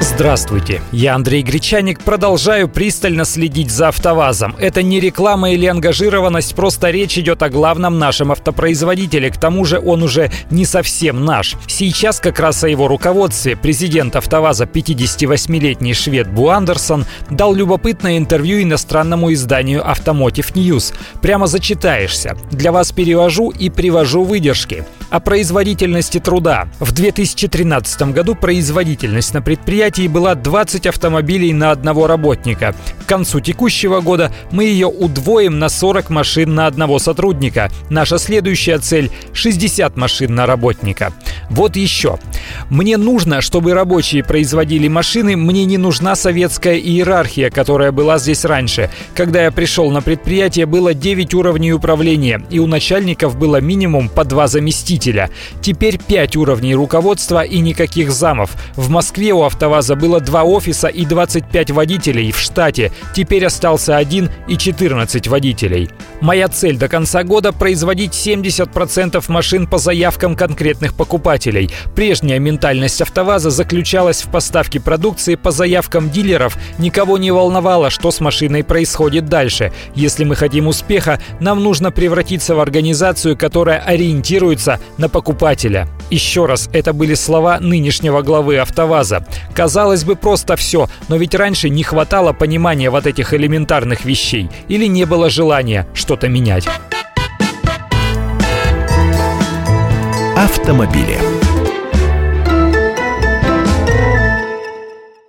Здравствуйте, я Андрей Гречаник, продолжаю пристально следить за АвтоВАЗом. Это не реклама или ангажированность, просто речь идет о главном нашем автопроизводителе, к тому же он уже не совсем наш. Сейчас как раз о его руководстве президент АвтоВАЗа 58-летний швед Бу Андерсон дал любопытное интервью иностранному изданию Automotive News. Прямо зачитаешься. Для вас перевожу и привожу выдержки о производительности труда. В 2013 году производительность на предприятии была 20 автомобилей на одного работника. К концу текущего года мы ее удвоим на 40 машин на одного сотрудника. Наша следующая цель – 60 машин на работника. Вот еще. Мне нужно, чтобы рабочие производили машины, мне не нужна советская иерархия, которая была здесь раньше. Когда я пришел на предприятие, было 9 уровней управления, и у начальников было минимум по два заместителя. Теперь 5 уровней руководства и никаких замов. В Москве у АвтоВАЗа было два офиса и 25 водителей в штате. Теперь остался один и 14 водителей. Моя цель до конца года – производить 70% машин по заявкам конкретных покупателей. Прежняя ментальность АвтоВАЗа заключалась в поставке продукции по заявкам дилеров. Никого не волновало, что с машиной происходит дальше. Если мы хотим успеха, нам нужно превратиться в организацию, которая ориентируется на покупателя. Еще раз, это были слова нынешнего главы АвтоВАЗа. Казалось бы, просто все, но ведь раньше не хватало понимания вот этих элементарных вещей или не было желания что-то менять. Автомобили.